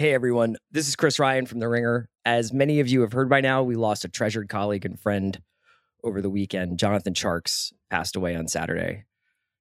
Hey everyone, this is Chris Ryan from The Ringer. As many of you have heard by now, we lost a treasured colleague and friend over the weekend. Jonathan Tjarks passed away on Saturday.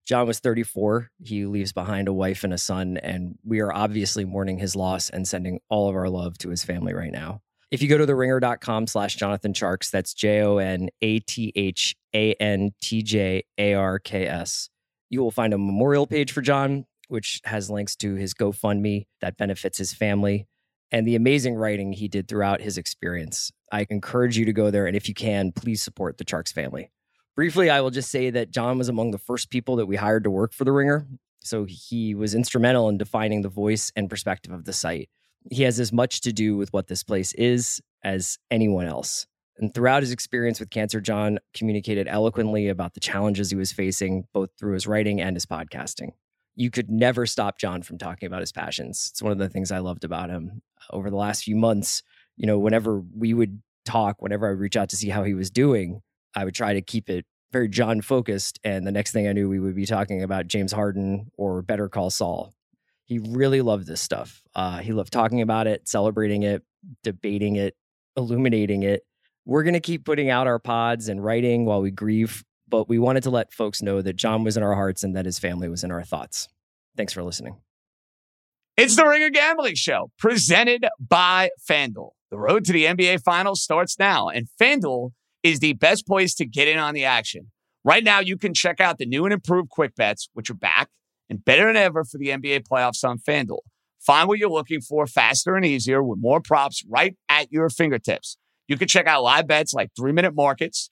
John was 34. He leaves behind a wife and a son, and we are obviously mourning his loss and sending all of our love to his family right now. If you go to theringer.com slash Jonathan Tjarks, that's J O N A T H A N T J A R K S, you will find a memorial page for John which has links to his GoFundMe that benefits his family and the amazing writing he did throughout his experience. I encourage you to go there. And if you can, please support the Tjarks family. Briefly, I will just say that John was among the first people that we hired to work for The Ringer. So he was instrumental in defining the voice and perspective of the site. He has as much to do with what this place is as anyone else. And throughout his experience with cancer, John communicated eloquently about the challenges he was facing, both through his writing and his podcasting you could never stop John from talking about his passions. It's one of the things I loved about him over the last few months. You know, whenever we would talk, whenever I would reach out to see how he was doing, I would try to keep it very John focused. And the next thing I knew, we would be talking about James Harden or Better Call Saul. He really loved this stuff. Uh, he loved talking about it, celebrating it, debating it, illuminating it. We're going to keep putting out our pods and writing while we grieve but we wanted to let folks know that John was in our hearts and that his family was in our thoughts. Thanks for listening. It's the Ringer Gambling Show, presented by FanDuel. The road to the NBA Finals starts now, and FanDuel is the best place to get in on the action. Right now, you can check out the new and improved Quick Bets, which are back and better than ever for the NBA playoffs on FanDuel. Find what you're looking for faster and easier with more props right at your fingertips. You can check out live bets like three minute markets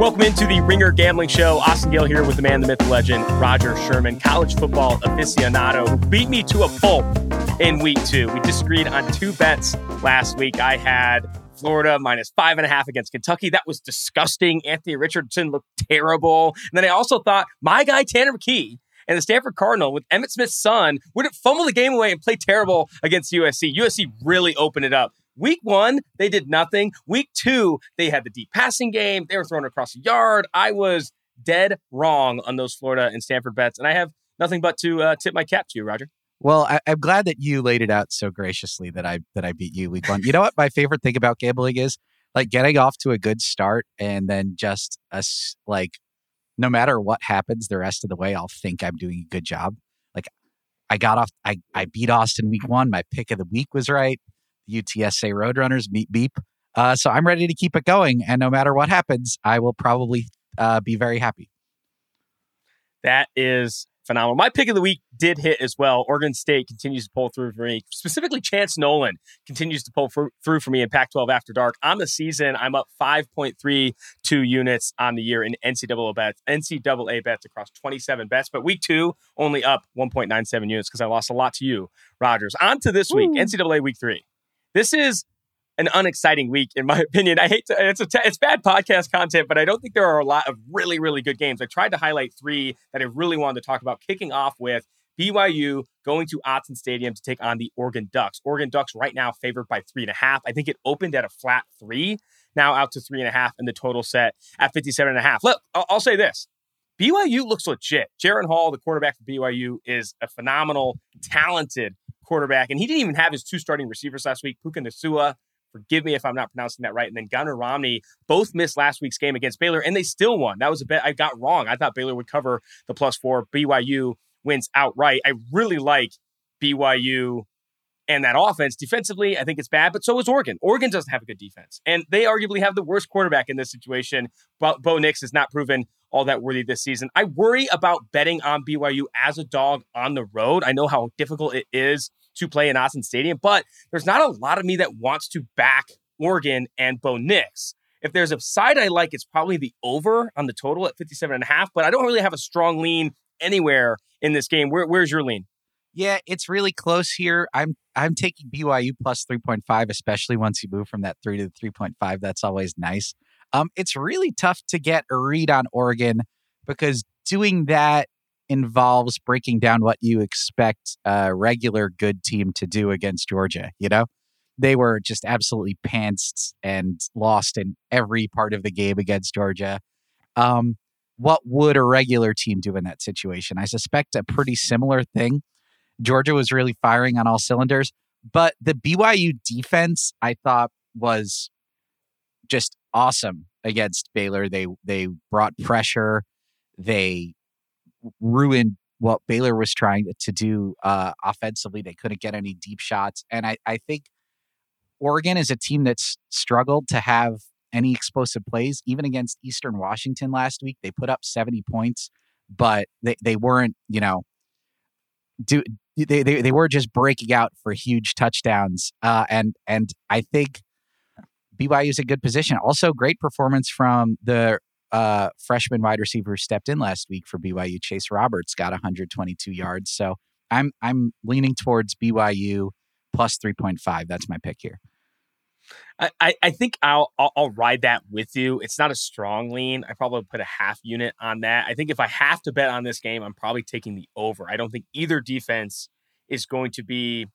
Welcome into the Ringer Gambling Show. Austin Gayle here with the man, the myth, the legend, Rodger Sherman, college football aficionado, who beat me to a pulp in week two. We disagreed on two bets last week. I had Florida minus five and a half against Kentucky. That was disgusting. Anthony Richardson looked terrible. And then I also thought my guy, Tanner McKee, and the Stanford Cardinal with Emmitt Smith's son would fumble the game away and play terrible against USC. USC really opened it up. Week one, they did nothing. Week two, they had the deep passing game. They were thrown across the yard. I was dead wrong on those Florida and Stanford bets. And I have nothing but to uh, tip my cap to you, Rodger. Well, I, am glad that you laid it out so graciously that I that I beat you week one. You know what my favorite thing about gambling is? Like getting off to a good start and then just us like no matter what happens the rest of the way, I'll think I'm doing a good job. Like I got off I, I beat Austin week one. My pick of the week was right. UTSA Roadrunners, beep beep. Uh, so I'm ready to keep it going, and no matter what happens, I will probably uh, be very happy. That is phenomenal. My pick of the week did hit as well. Oregon State continues to pull through for me. Specifically, Chance Nolan continues to pull for, through for me in Pac 12 After Dark. On the season, I'm up 5.32 units on the year in NCAA bets, NCAA bets across 27 bets. But week two, only up 1.97 units because I lost a lot to you, Rogers. On to this week, NCAA week three. This is an unexciting week, in my opinion. I hate to, it's a, it's bad podcast content, but I don't think there are a lot of really, really good games. I tried to highlight three that I really wanted to talk about, kicking off with BYU going to Autzen Stadium to take on the Oregon Ducks. Oregon Ducks right now favored by three and a half. I think it opened at a flat three, now out to three and a half, and the total set at 57 and a half. Look, I'll, I'll say this. BYU looks legit. Jaren Hall, the quarterback for BYU, is a phenomenal, talented quarterback, and he didn't even have his two starting receivers last week. Puka Nacua, forgive me if I'm not pronouncing that right, and then Gunnar Romney both missed last week's game against Baylor, and they still won. That was a bet I got wrong. I thought Baylor would cover the plus four. BYU wins outright. I really like BYU and that offense defensively, I think it's bad, but so is Oregon. Oregon doesn't have a good defense, and they arguably have the worst quarterback in this situation. But Bo Nix has not proven all that worthy this season. I worry about betting on BYU as a dog on the road. I know how difficult it is to play in Autzen Stadium, but there's not a lot of me that wants to back Oregon and Bo Nix. If there's a side I like, it's probably the over on the total at 57 and a half, but I don't really have a strong lean anywhere in this game. Where, where's your lean? Yeah, it's really close here. I'm I'm taking BYU plus 3.5, especially once you move from that 3 to the 3.5. That's always nice. Um, it's really tough to get a read on Oregon because doing that involves breaking down what you expect a regular good team to do against Georgia, you know? They were just absolutely pantsed and lost in every part of the game against Georgia. Um, what would a regular team do in that situation? I suspect a pretty similar thing. Georgia was really firing on all cylinders, but the BYU defense I thought was just awesome against Baylor. They they brought pressure. They ruined what Baylor was trying to do uh, offensively. They couldn't get any deep shots, and I, I think Oregon is a team that's struggled to have any explosive plays. Even against Eastern Washington last week, they put up seventy points, but they, they weren't you know do they, they they were just breaking out for huge touchdowns. Uh, and and I think BYU is a good position. Also, great performance from the uh, freshman wide receiver who stepped in last week for BYU. Chase Roberts got 122 yards. So I'm I'm leaning towards BYU plus 3.5. That's my pick here. I, I think I'll, I'll, I'll ride that with you. It's not a strong lean. I probably put a half unit on that. I think if I have to bet on this game, I'm probably taking the over. I don't think either defense is going to be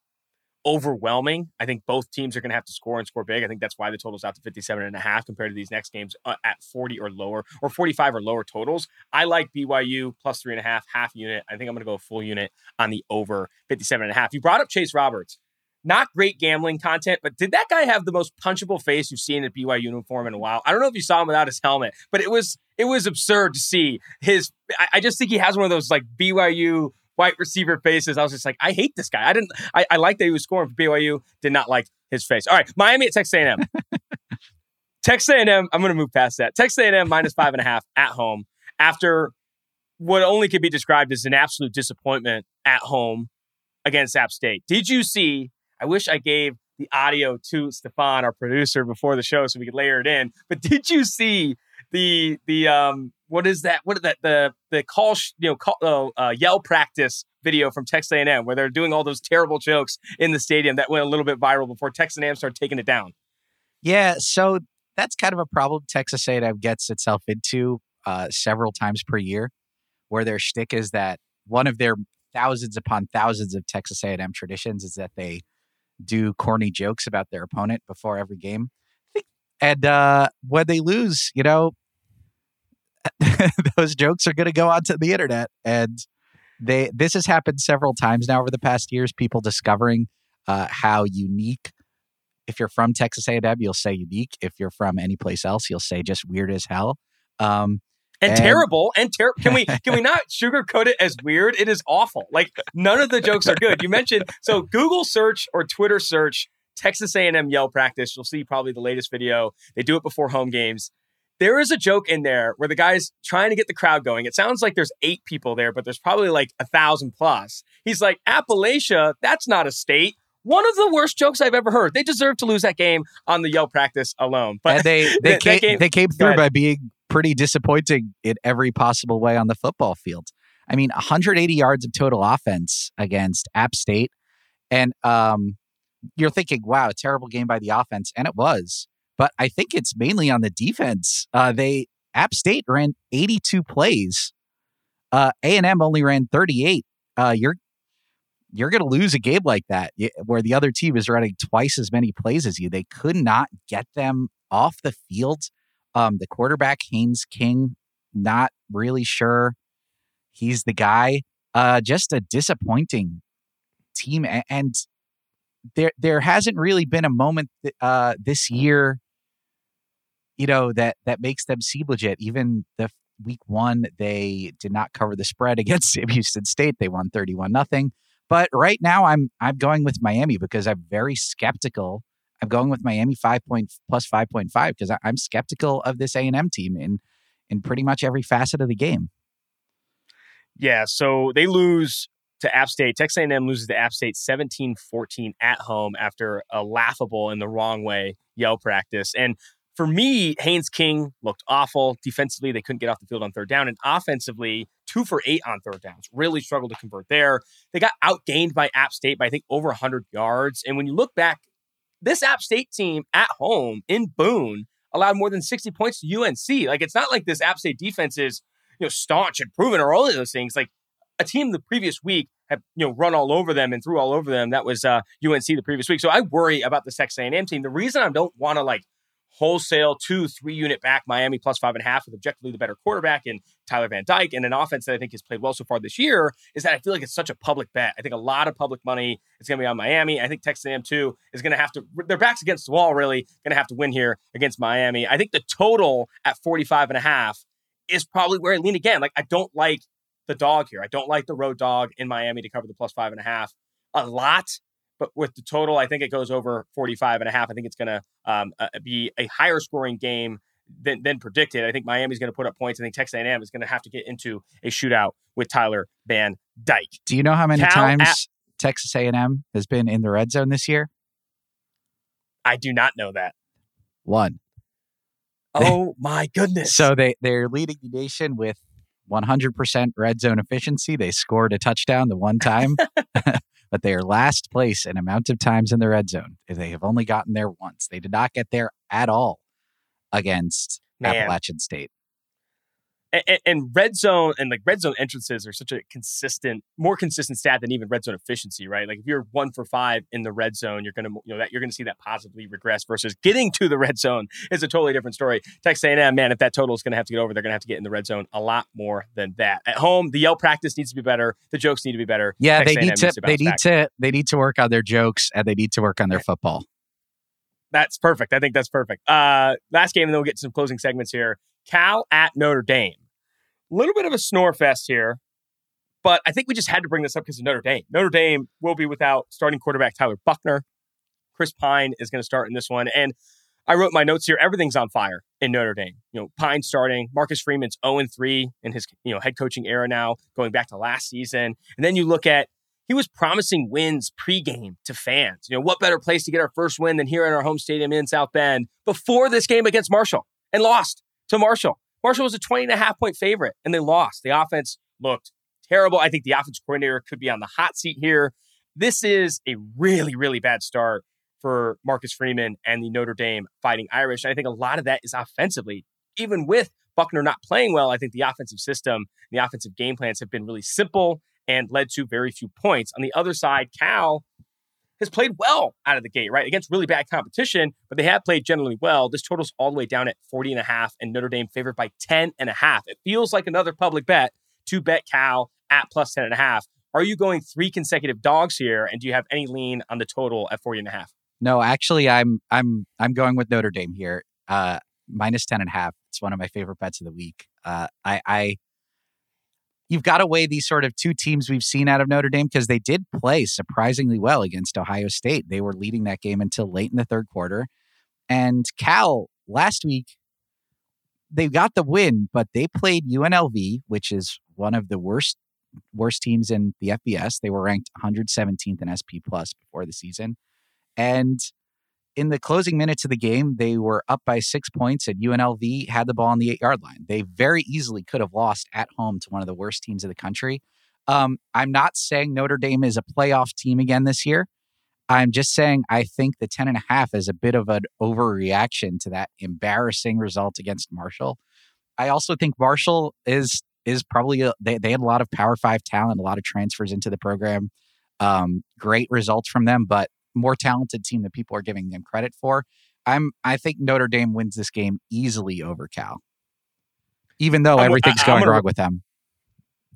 overwhelming. I think both teams are going to have to score and score big. I think that's why the total's out to 57 and a half compared to these next games uh, at 40 or lower or 45 or lower totals. I like BYU plus three and a half, half unit. I think I'm going to go full unit on the over 57 and a half. You brought up Chase Roberts. Not great gambling content, but did that guy have the most punchable face you've seen at BYU uniform in a while? I don't know if you saw him without his helmet, but it was it was absurd to see his. I, I just think he has one of those like BYU white receiver faces. I was just like, I hate this guy. I didn't. I, I like that he was scoring for BYU. Did not like his face. All right, Miami at Texas A&M. Texas A&M. I'm going to move past that. Texas A&M minus five and a half at home after what only could be described as an absolute disappointment at home against App State. Did you see I wish I gave the audio to Stefan, our producer, before the show so we could layer it in. But did you see the the um what is that? What is that? The the call you know call, uh, uh, yell practice video from Texas A&M where they're doing all those terrible jokes in the stadium that went a little bit viral before Texas A&M started taking it down. Yeah, so that's kind of a problem Texas A&M gets itself into uh, several times per year, where their shtick is that one of their thousands upon thousands of Texas A&M traditions is that they do corny jokes about their opponent before every game. And uh, when they lose, you know, those jokes are going to go onto the internet. And they this has happened several times now over the past years. People discovering uh, how unique. If you're from Texas A&M, you'll say unique. If you're from any place else, you'll say just weird as hell. Um, and, and, terrible and terrible. Can we can we not sugarcoat it as weird? It is awful. Like none of the jokes are good. You mentioned so Google search or Twitter search Texas A&M yell practice. You'll see probably the latest video. They do it before home games. There is a joke in there where the guy's trying to get the crowd going. It sounds like there's eight people there, but there's probably like a thousand plus. He's like, Appalachia, that's not a state. One of the worst jokes I've ever heard. They deserve to lose that game on the yell practice alone. But and they they came, game, they came through by being pretty disappointing in every possible way on the football field. I mean, 180 yards of total offense against App State. And um, you're thinking, wow, terrible game by the offense. And it was. But I think it's mainly on the defense. Uh, they App State ran 82 plays. Uh, A&M only ran 38. Uh, you're you're going to lose a game like that where the other team is running twice as many plays as you. They could not get them off the field um, the quarterback, Haynes King, not really sure he's the guy. Uh, just a disappointing team, and there there hasn't really been a moment uh, this year, you know that that makes them seem legit. Even the week one, they did not cover the spread against Houston State. They won thirty one nothing. But right now, I'm I'm going with Miami because I'm very skeptical I'm going with Miami five point plus five point five because I'm skeptical of this A and M team in in pretty much every facet of the game. Yeah, so they lose to App State. Texas A&M loses to App State 17-14 at home after a laughable in the wrong way yell practice. And for me, Haynes King looked awful. Defensively, they couldn't get off the field on third down. And offensively, two for eight on third downs. Really struggled to convert there. They got outgained by App State by, I think, over 100 yards. And when you look back, this App State team at home in Boone allowed more than 60 points to UNC. Like, it's not like this App State defense is, you know, staunch and proven or all of those things. Like, a team the previous week had you know run all over them and threw all over them. That was uh, UNC the previous week. So I worry about the Texas A&M team. The reason I don't want to like wholesale two, three unit back Miami plus five and a half with objectively the better quarterback in Tyler Van Dyke and an offense that I think has played well so far this year is that I feel like it's such a public bet. I think a lot of public money is going to be on Miami. I think Texas A&M too is going to have to, their backs against the wall really going to have to win here against Miami. I think the total at 45 and a half is probably where I lean again. Like I don't like the dog here. I don't like the road dog in Miami to cover the plus five and a half a lot. But with the total, I think it goes over 45 and a half. I think it's going to um, uh, be a higher scoring game than, than predicted. I think Miami's going to put up points. I think Texas A&M is going to have to get into a shootout with Tyler Van Dyke. Do you know how many Cal times at- Texas A&M has been in the red zone this year? I do not know that. One. Oh my goodness! so they they're leading the nation with 100% red zone efficiency. They scored a touchdown the one time. but they are last place in amount of times in the red zone. They have only gotten there once. They did not get there at all against Man. Appalachian State and, and, red zone and like red zone entrances are such a consistent, more consistent stat than even red zone efficiency, right? Like if you're one for five in the red zone, you're gonna you know that you're gonna see that positively regress versus getting to the red zone is a totally different story. Texas A&M, ah, man, if that total is gonna have to get over, they're gonna have to get in the red zone a lot more than that. At home, the yell practice needs to be better. The jokes need to be better. Yeah, Texas they need to, to they need back. to they need to work on their jokes and they need to work on their football. That's perfect. I think that's perfect. Uh, last game, and then we'll get some closing segments here. Cal at Notre Dame A little bit of a snore fest here, but I think we just had to bring this up because of Notre Dame. Notre Dame will be without starting quarterback Tyler Buchner. Chris Pine is going to start in this one. And I wrote my notes here. Everything's on fire in Notre Dame. You know, Pine starting, Marcus Freeman's 0 3 in his you know head coaching era now, going back to last season. And then you look at he was promising wins pregame to fans. You know, what better place to get our first win than here in our home stadium in South Bend before this game against Marshall and lost to Marshall. Marshall was a 20 and a half point favorite and they lost. The offense looked terrible. I think the offense coordinator could be on the hot seat here. This is a really, really bad start for Marcus Freeman and the Notre Dame Fighting Irish. And I think a lot of that is offensively. Even with Buchner not playing well, I think the offensive system, the offensive game plans have been really simple and led to very few points. On the other side, Cal has played well out of the gate, right? Against really bad competition, but they have played generally well. This total's all the way down at 40 and a half and Notre Dame favored by 10 and a half. It feels like another public bet to bet Cal at plus 10 and a half. Are you going three consecutive dogs here? And do you have any lean on the total at 40 and a half? No, actually I'm I'm I'm going with Notre Dame here. Uh minus 10 and a half. It's one of my favorite bets of the week. Uh I I you've got to weigh these sort of two teams we've seen out of Notre Dame because they did play surprisingly well against Ohio State. They were leading that game until late in the third quarter. And Cal last week, they got the win, but they played UNLV, which is one of the worst worst teams in the FBS. They were ranked 117th in SP plus before the season. And in the closing minutes of the game, they were up by six points, and UNLV had the ball on the eight yard line. They very easily could have lost at home to one of the worst teams of the country. Um, I'm not saying Notre Dame is a playoff team again this year. I'm just saying I think the 10 and a half is a bit of an overreaction to that embarrassing result against Marshall. I also think Marshall is is probably a, they, they had a lot of power five talent, a lot of transfers into the program. Um, great results from them, but more talented team than people are giving them credit for. I'm I think Notre Dame wins this game easily over Cal, even though I'm, everything's I, going gonna, wrong with them.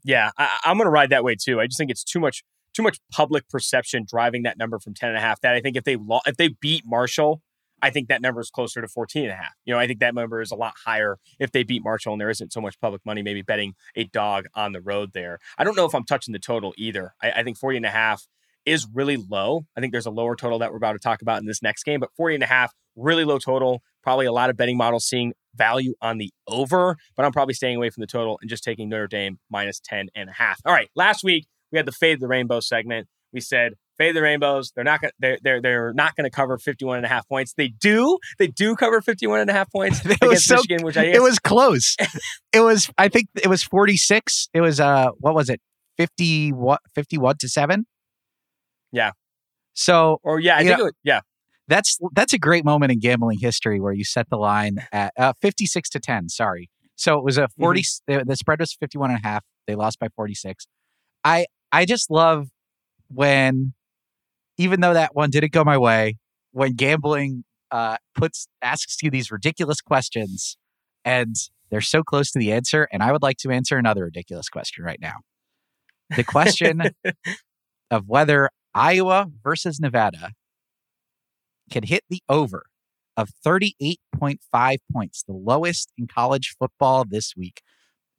Yeah, I, am going to ride that way too. I just think it's too much too much public perception driving that number from 10 and a half. That I think if they lo- if they beat Marshall, I think that number is closer to 14 and a half. You know, I think that number is a lot higher if they beat Marshall and there isn't so much public money maybe betting a dog on the road there. I don't know if I'm touching the total either. I, I think 40 and a half is really low. I think there's a lower total that we're about to talk about in this next game, but 40 and a half, really low total. Probably a lot of betting models seeing value on the over, but I'm probably staying away from the total and just taking Notre Dame minus 10 and a half. All right, last week we had the fade the rainbow segment. We said fade the rainbows. They're not going they're they're they're not going to cover 51 and a half points. They do. They do cover 51 and a half points It against was so- Michigan, which I guess It was close. it was I think it was 46. It was uh what was it? 50 what 51 to 7? Yeah. So or yeah, I think know- was, yeah. that's that's a great moment in gambling history where you set the line at uh, 56 to 10 sorry so it was a 40 the, the spread was 51 and a half they lost by 46 i i just love when even though that one didn't go my way when gambling uh puts asks you these ridiculous questions and they're so close to the answer and i would like to answer another ridiculous question right now the question of whether iowa versus nevada can hit the over of 38.5 points, the lowest in college football this week.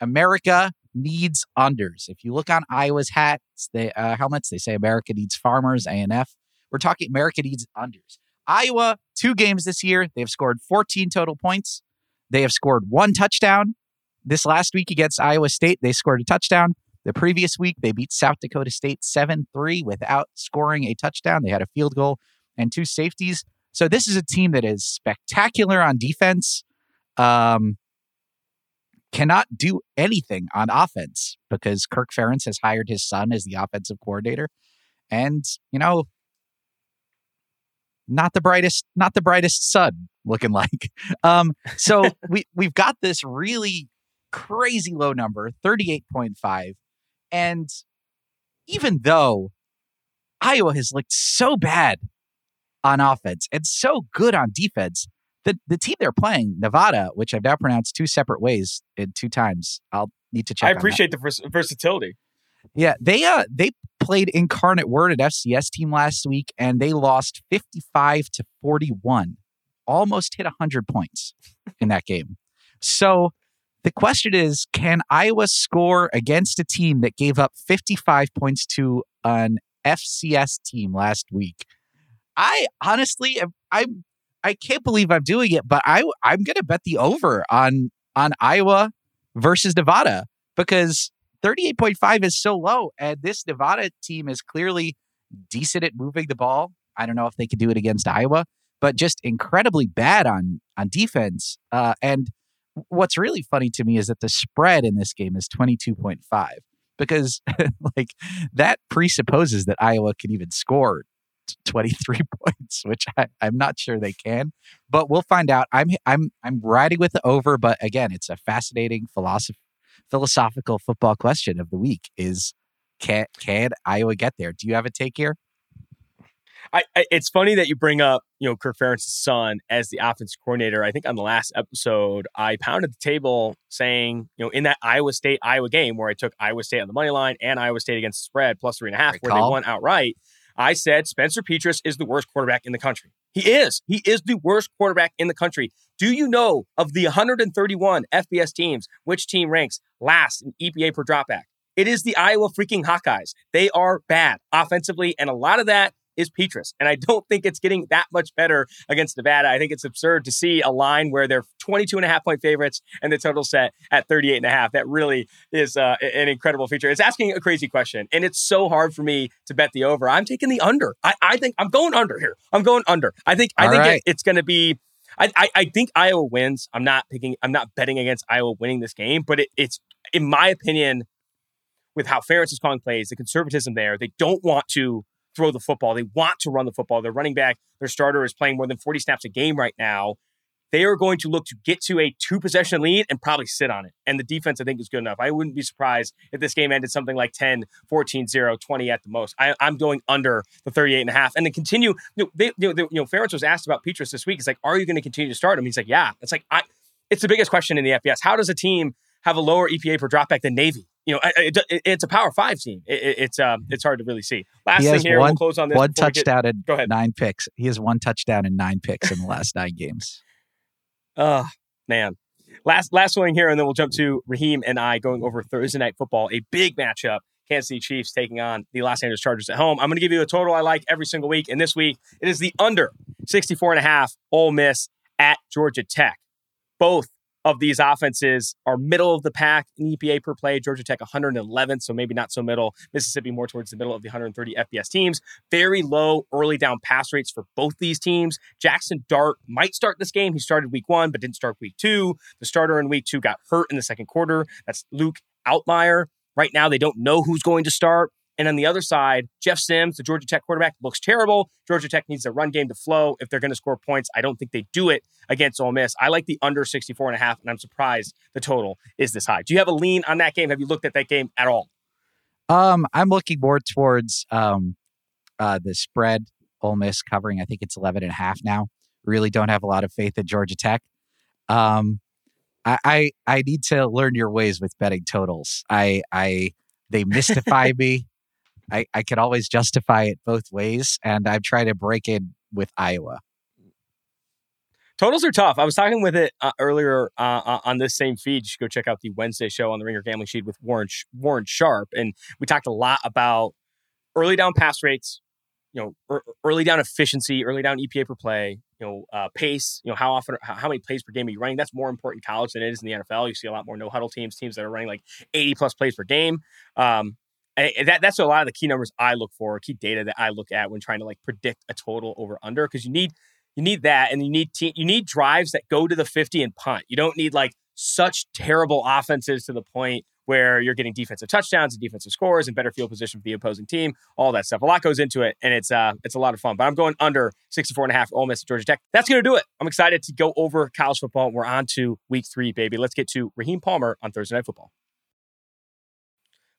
America needs unders. If you look on Iowa's hats, they uh, helmets, they say America needs farmers, ANF. We're talking America needs unders. Iowa, two games this year, they have scored 14 total points. They have scored one touchdown. This last week against Iowa State, they scored a touchdown. The previous week, they beat South Dakota State 7 3 without scoring a touchdown. They had a field goal and two safeties. So this is a team that is spectacular on defense. Um, cannot do anything on offense because Kirk Ferentz has hired his son as the offensive coordinator, and you know, not the brightest, not the brightest son looking like. Um, so we we've got this really crazy low number, thirty eight point five, and even though Iowa has looked so bad on offense and so good on defense. The the team they're playing, Nevada, which I've now pronounced two separate ways in two times. I'll need to check. I on that. appreciate the vers- versatility. Yeah, they uh they played Incarnate Word at FCS team last week and they lost 55 to 41. Almost hit 100 points in that game. So the question is can Iowa score against a team that gave up 55 points to an FCS team last week? I honestly I'm I can't believe I'm doing it, but I I'm going to bet the over on on Iowa versus Nevada because 38.5 is so low and this Nevada team is clearly decent at moving the ball. I don't know if they could do it against Iowa, but just incredibly bad on on defense. Uh, and what's really funny to me is that the spread in this game is 22.5 because like that presupposes that Iowa can even score 23 points, which I, I'm not sure they can, but we'll find out. I'm I'm I'm riding with the over, but again, it's a fascinating philosophy philosophical football question of the week is can can Iowa get there? Do you have a take here? I, I, it's funny that you bring up, you know, Kirk Ferentz's son as the offense coordinator. I think on the last episode, I pounded the table saying, you know, in that Iowa State Iowa game where I took Iowa State on the money line and Iowa State against the spread plus three and a half, where they won outright. I said Spencer Petras is the worst quarterback in the country. He is. He is the worst quarterback in the country. Do you know of the 131 FBS teams, which team ranks last in EPA per dropback? It is the Iowa freaking Hawkeyes. They are bad offensively, and a lot of that is Petras. And I don't think it's getting that much better against Nevada. I think it's absurd to see a line where they're 22 and a half point favorites and the total set at 38 and a half. That really is uh, an incredible feature. It's asking a crazy question. And it's so hard for me to bet the over. I'm taking the under. I, I think I'm going under here. I'm going under. I think I All think right. it, it's going to be I, I, I think Iowa wins. I'm not picking. I'm not betting against Iowa winning this game, but it, it's in my opinion, with how Ferentz is calling plays, the conservatism there. They don't want to throw the football. They want to run the football. Their running back, their starter, is playing more than 40 snaps a game right now. They are going to look to get to a two possession lead and probably sit on it. And the defense, I think, is good enough. I wouldn't be surprised if this game ended something like 10, 14, 0, 20 at the most. I, I'm going under the 38 and a half. And to continue, you know, they, you know, they, you know Ferentz was asked about Petras this week. He's like, are you going to continue to start him? He's like, yeah. It's like, I, it's the biggest question in the FBS. How does a team have a lower EPA per dropback than Navy? You know, it, it, it's a Power Five team. It, it, it's um, it's hard to really see. Last He thing here, one- we'll close on this. One get- touchdown and Go ahead. nine picks. He has one touchdown and nine picks in the last nine games. Oh man. Last last one here, and then we'll jump to Raheem and I going over Thursday night football, a big matchup. Kansas City Chiefs taking on the Los Angeles Chargers at home. I'm going to give you a total I like every single week, and this week it is the under 64 and a half Ole Miss at Georgia Tech. Both of these offenses are middle of the pack in EPA per play. Georgia Tech 111th, so maybe not so middle. Mississippi more towards the middle of the 130 FBS teams. Very low early down pass rates for both these teams. Jaxson Dart might start this game. He started week one, but didn't start week two. The starter in week two got hurt in the second quarter. That's Luke Altmyer. Right now, they don't know who's going to start. And on the other side, Jeff Sims, the Georgia Tech quarterback, looks terrible. Georgia Tech needs a run game to flow. If they're going to score points, I don't think they do it against Ole Miss. I like the under 64 and a half, and I'm surprised the total is this high. Do you have a lean on that game? Have you looked at that game at all? Um, I'm looking more towards um uh the spread Ole Miss covering. I think it's 11 and a half now. Really don't have a lot of faith in Georgia Tech. Um, I, I I need to learn your ways with betting totals. I I they mystify me. I, I can always justify it both ways, and I'm trying to break in with Iowa. Totals are tough. I was talking with it uh, earlier uh, uh on this same feed. You should go check out the Wednesday show on the Ringer Gambling Sheet with Warren Warren Sharp, and we talked a lot about early down pass rates, you know, early down efficiency, early down EPA per play, you know, uh, pace, you know, how often, how many plays per game are you running? That's more important in college than it is in the NFL. You see a lot more no huddle teams, teams that are running like 80 plus plays per game. Um, that, that's a lot of the key numbers I look for, key data that I look at when trying to like predict a total over under because you need you need that and you need te- you need drives that go to the 50 and punt. You don't need like such terrible offenses to the point where you're getting defensive touchdowns and defensive scores and better field position for the opposing team, all that stuff. A lot goes into it and it's uh it's a lot of fun. But I'm going under 64 and a half Ole Miss Georgia Tech. That's going to do it. I'm excited to go over college football. We're on to week 3, baby. Let's get to Raheem Palmer on Thursday Night Football.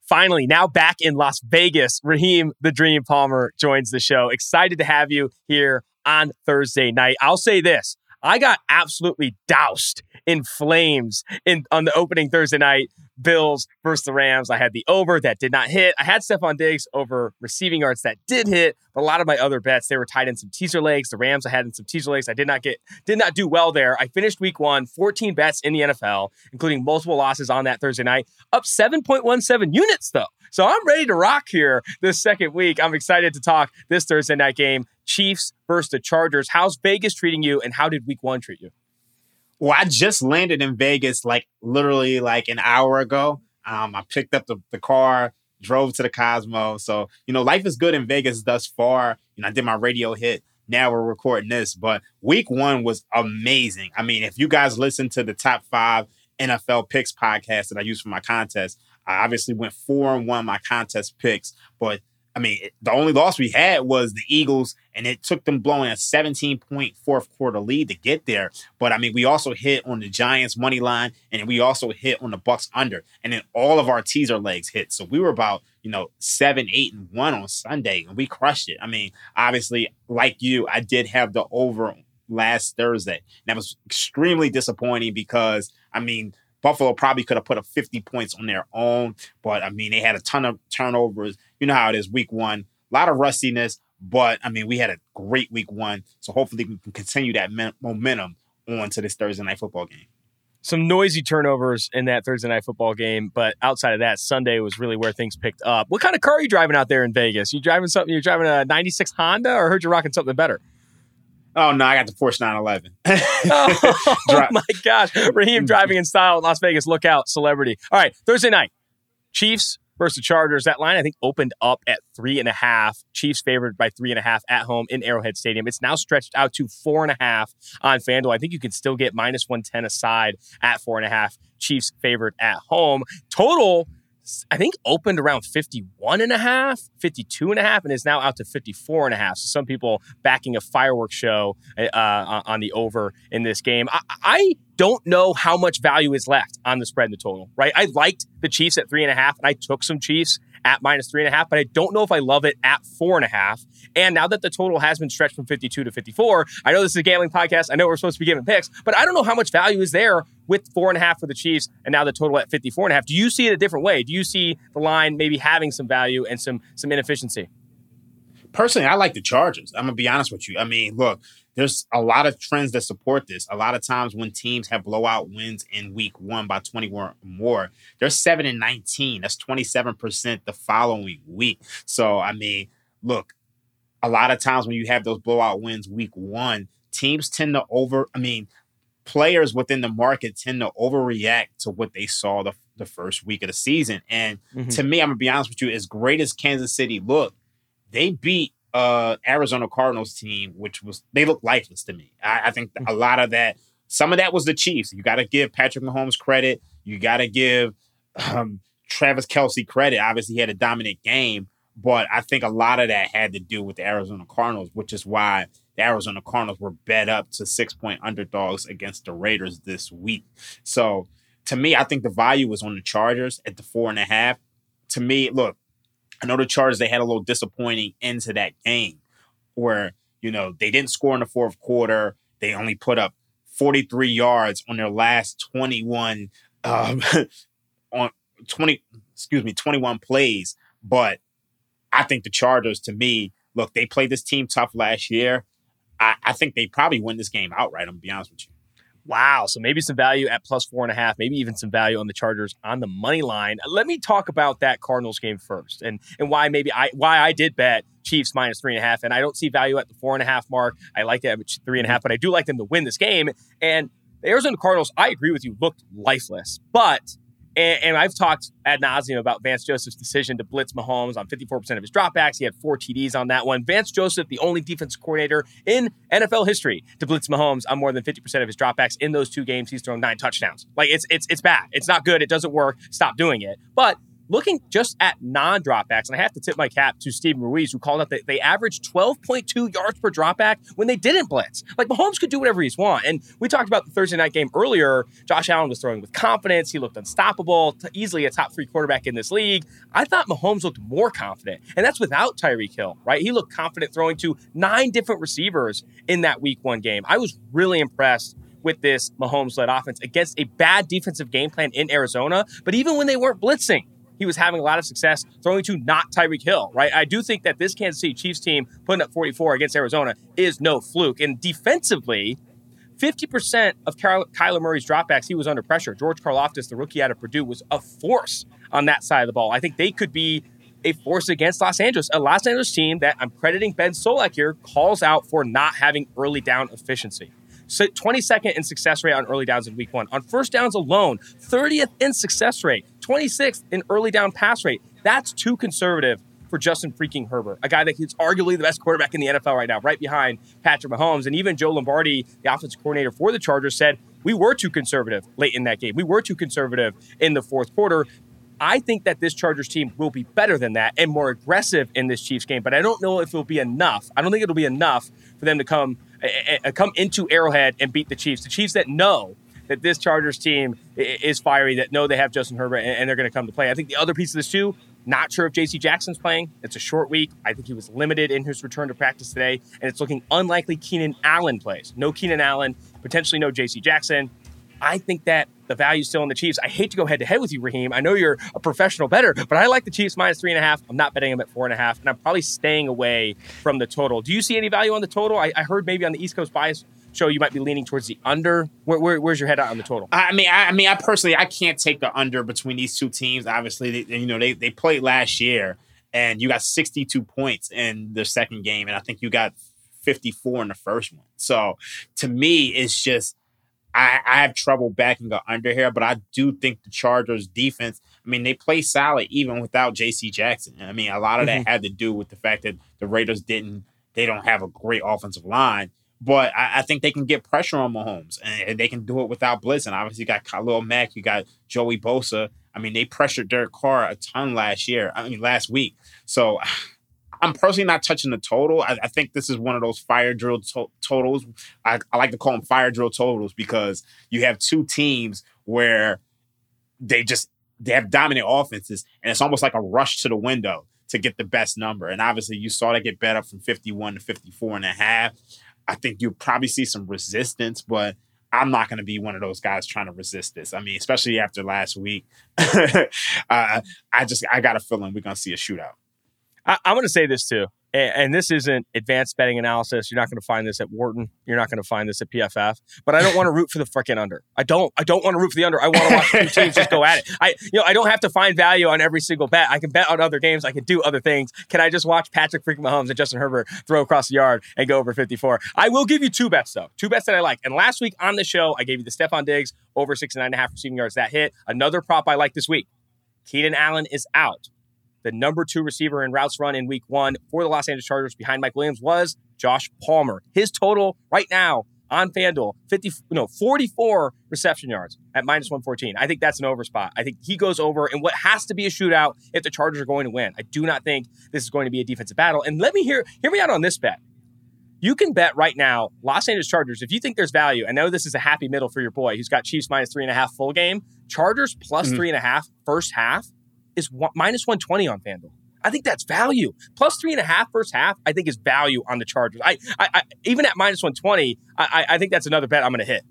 Finally, now back in Las Vegas, Raheem the Dream Palmer joins the show. Excited to have you here on Thursday night. I'll say this I got absolutely doused in flames in on the opening Thursday night Bills versus the Rams. I had the over that did not hit. I had Stefon Diggs over receiving yards that did hit, but a lot of my other bets they were tied in some teaser legs. The Rams I had in some teaser legs. I did not get did not do well there. I finished week one 14 bets in the NFL, including multiple losses on that Thursday night, up 7.17 units though. So I'm ready to rock here this second week. I'm excited to talk this Thursday night game. Chiefs versus the Chargers. How's Vegas treating you, and how did Week One treat you? Well, I just landed in Vegas like literally like an hour ago. Um, I picked up the, the car, drove to the Cosmo. So, you know, life is good in Vegas thus far. You know, I did my radio hit. Now we're recording this, but week one was amazing. I mean, if you guys listen to the top five NFL picks podcast that I use for my contest, I obviously went four and one my contest picks, but I mean, the only loss we had was the Eagles, and it took them blowing a 17 point fourth quarter lead to get there. But I mean, we also hit on the Giants money line, and we also hit on the Bucks under, and then all of our teaser legs hit. So we were about you know seven, eight, and one on Sunday, and we crushed it. I mean, obviously, like you, I did have the over last Thursday, and that was extremely disappointing because I mean Buffalo probably could have put up 50 points on their own, but I mean, they had a ton of turnovers. You know how it is week one, a lot of rustiness, but I mean, we had a great week one. So hopefully we can continue that momentum on to this Thursday night football game. Some noisy turnovers in that Thursday night football game, but outside of that, Sunday was really where things picked up. What kind of car are you driving out there in Vegas? You driving something? You're driving a '96 Honda, or heard you're rocking something better? Oh no, I got the Porsche 911. oh my gosh, Raheem mm. driving in style in Las Vegas. Look out, celebrity. All right, Thursday night, Chiefs versus Chargers. That line I think opened up at three and a half. Chiefs favored by three and a half at home in Arrowhead Stadium. It's now stretched out to four and a half on FanDuel. I think you can still get minus one ten aside at four and a half. Chiefs favored at home. Total I think opened around 51 and a half, 52 and a half, and is now out to 54 and a half. So some people backing a fireworks show uh, uh, on the over in this game. I, I, don't know how much value is left on the spread in the total, right? I liked the Chiefs at three and a half, and I took some Chiefs at minus three and a half, but I don't know if I love it at four and a half. And now that the total has been stretched from 52 to 54, I know this is a gambling podcast. I know we're supposed to be giving picks, but I don't know how much value is there with four and a half for the Chiefs and now the total at 54 and a half. Do you see it a different way? Do you see the line maybe having some value and some some inefficiency? Personally, I like the Chargers. I'm gonna be honest with you. I mean, look, there's a lot of trends that support this. A lot of times when teams have blowout wins in week one by 20 or more, they're 7 and 19. That's 27% the following week. So, I mean, look, a lot of times when you have those blowout wins week one, teams tend to over, I mean, players within the market tend to overreact to what they saw the, the first week of the season. And Mhm. to me, I'm gonna be honest with you, as great as Kansas City looked, they beat uh Arizona Cardinals team, which was they looked lifeless to me. I, I think a lot of that, some of that was the Chiefs. You got to give Patrick Mahomes credit. You got to give um, Travis Kelce credit. Obviously, he had a dominant game, but I think a lot of that had to do with the Arizona Cardinals, which is why the Arizona Cardinals were bet up to six point underdogs against the Raiders this week. So to me, I think the value was on the Chargers at the four and a half. To me, look, I know the Chargers they had a little disappointing into that game where you know they didn't score in the fourth quarter. They only put up 43 yards on their last 21 um, on 20 excuse me 21 plays. But I think the Chargers, to me, look, they played this team tough last year. I, I think they probably win this game outright. I'm gonna be honest with you. Wow. So maybe some value at plus four and a half, maybe even some value on the Chargers on the money line. Let me talk about that Cardinals game first and and why maybe I why I did bet Chiefs minus three and a half. And I don't see value at the four and a half mark. I like it at three and a half, but I do like them to win this game. And the Arizona Cardinals, I agree with you, looked lifeless. But and, and I've talked ad nauseum about Vance Joseph's decision to blitz Mahomes on 54% of his dropbacks. He had four TDs on that one. Vance Joseph, the only defense coordinator in NFL history to blitz Mahomes on more than 50% of his dropbacks in those two games. He's thrown nine touchdowns. Like it's it's it's bad. It's not good. It doesn't work. Stop doing it. But looking just at non-dropbacks, and I have to tip my cap to Steven Ruiz, who called out that they averaged 12.2 yards per dropback when they didn't blitz. Like Mahomes could do whatever he's want. And we talked about the Thursday night game earlier. Josh Allen was throwing with confidence. He looked unstoppable, t- easily a top three quarterback in this league. I thought Mahomes looked more confident, and that's without Tyreek Hill, right? He looked confident throwing to nine different receivers in that Week One game. I was really impressed with this Mahomes-led offense against a bad defensive game plan in Arizona. But even when they weren't blitzing, he was having a lot of success throwing to not Tyreek Hill, right? I do think that this Kansas City Chiefs team putting up 44 against Arizona is no fluke. And defensively, 50% of Kyler, Kyler Murray's dropbacks, he was under pressure. George Karlaftis, the rookie out of Purdue, was a force on that side of the ball. I think they could be a force against Los Angeles, a Los Angeles team that I'm crediting Ben Solak here calls out for not having early down efficiency. So 22nd in success rate on early downs in week one. On first downs alone, 30th in success rate, 26th in early down pass rate. That's too conservative for Justin freaking Herbert, a guy that is arguably the best quarterback in the NFL right now, right behind Patrick Mahomes. And even Joe Lombardi, the offensive coordinator for the Chargers, said, We were too conservative late in that game. We were too conservative in the fourth quarter. I think that this Chargers team will be better than that and more aggressive in this Chiefs game, but I don't know if it'll be enough. I don't think it'll be enough for them to come uh, come into Arrowhead and beat the Chiefs. The Chiefs that know that this Chargers team is fiery, that know they have Justin Herbert and, they're going to come to play. I think the other piece of this too. Not sure if J.C. Jackson's playing. It's a short week. I think he was limited in his return to practice today, and it's looking unlikely Keenan Allen plays. No Keenan Allen, potentially no J.C. Jackson. I think that the value's still in the Chiefs. I hate to go head to head with you, Raheem. I know you're a professional bettor, but I like the Chiefs minus three and a half. I'm not betting them at four and a half, and I'm probably staying away from the total. Do you see any value on the total? I, I heard maybe on the East Coast bias show you might be leaning towards the under. Where, where, where's your head at on the total? I mean, I, I mean, I personally, I can't take the under between these two teams. Obviously, they, you know, they they played last year, and you got 62 points in the second game, and I think you got 54 in the first one. So, to me, it's just I, I have trouble backing the under here, but I do think the Chargers defense. I mean, they play solid even without J.C. Jackson. I mean, a lot of that mm-hmm. had to do with the fact that the Raiders didn't. They don't have a great offensive line. But I, I think they can get pressure on Mahomes, and, they can do it without blitz. And obviously, you got Khalil Mack, you got Joey Bosa. I mean, they pressured Derek Carr a ton last year. I mean, last week. So I'm personally not touching the total. I, I think this is one of those fire drill to- totals. I, I like to call them fire drill totals because you have two teams where they just they have dominant offenses, and it's almost like a rush to the window to get the best number. And obviously, you saw that get bet up from 51 to 54 and a half. I think you'll probably see some resistance, but I'm not going to be one of those guys trying to resist this. I mean, especially after last week, uh, I just I got a feeling we're going to see a shootout. I, I'm going to say this too, and this isn't advanced betting analysis. You're not going to find this at Wharton. You're not going to find this at PFF. But I don't want to root for the freaking under. I don't. I don't want to root for the under. I want to watch two teams just go at it. I, you know, I don't have to find value on every single bet. I can bet on other games. I can do other things. Can I just watch Patrick freaking Mahomes and Justin Herbert throw across the yard and go over 54? I will give you two bets though. Two bets that I like. And last week on the show, I gave you the Stefon Diggs over six and nine and a half receiving yards. That hit. Another prop I like this week. Keenan Allen is out the number two receiver in routes run in week one for the Los Angeles Chargers behind Mike Williams was Josh Palmer. His total right now on FanDuel, 50, no, 44 reception yards at minus 114. I think that's an over spot. I think he goes over in what has to be a shootout if the Chargers are going to win. I do not think this is going to be a defensive battle. And let me hear, hear me out on this bet. You can bet right now, Los Angeles Chargers, if you think there's value, I know this is a happy middle for your boy who's got Chiefs minus three and a half full game. Chargers plus mm-hmm. three and a half first half is one, minus 120 on FanDuel. I think that's value. Plus three and a half first half, I think is value on the Chargers. I, I, I even at minus 120, I, I think that's another bet I'm going to hit.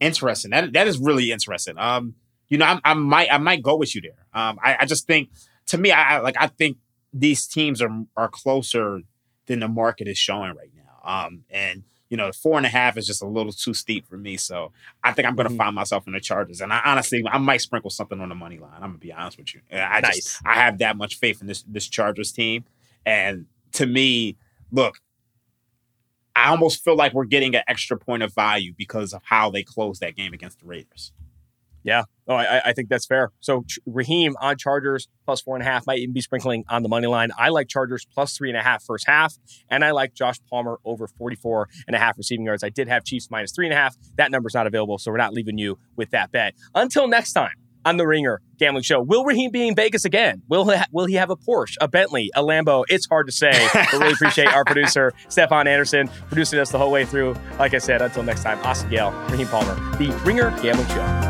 Interesting. That that is really interesting. Um, you know, I, I might I might go with you there. Um, I, I just think to me, I like I think these teams are are closer than the market is showing right now. Um, and you know, four and a half is just a little too steep for me. So I think I'm going to mm-hmm. find myself in the Chargers. And I honestly, I might sprinkle something on the money line. I'm going to be honest with you. I nice. just, I have that much faith in this, this Chargers team. And to me, look, I almost feel like we're getting an extra point of value because of how they closed that game against the Raiders. Yeah. Oh, I, I think that's fair. So Raheem on Chargers plus four and a half might even be sprinkling on the money line. I like Chargers plus three and a half first half, and I like Josh Palmer over 44 and a half receiving yards. I did have Chiefs minus three and a half. That number's not available, so we're not leaving you with that bet. Until next time on the Ringer Gambling Show. Will Raheem be in Vegas again? Will he, ha- will he have a Porsche, a Bentley, a Lambo? It's hard to say. we really appreciate our producer, Stefan Anderson, producing us the whole way through. Like I said, until next time, Austin Gayle, Raheem Palmer, the Ringer Gambling Show.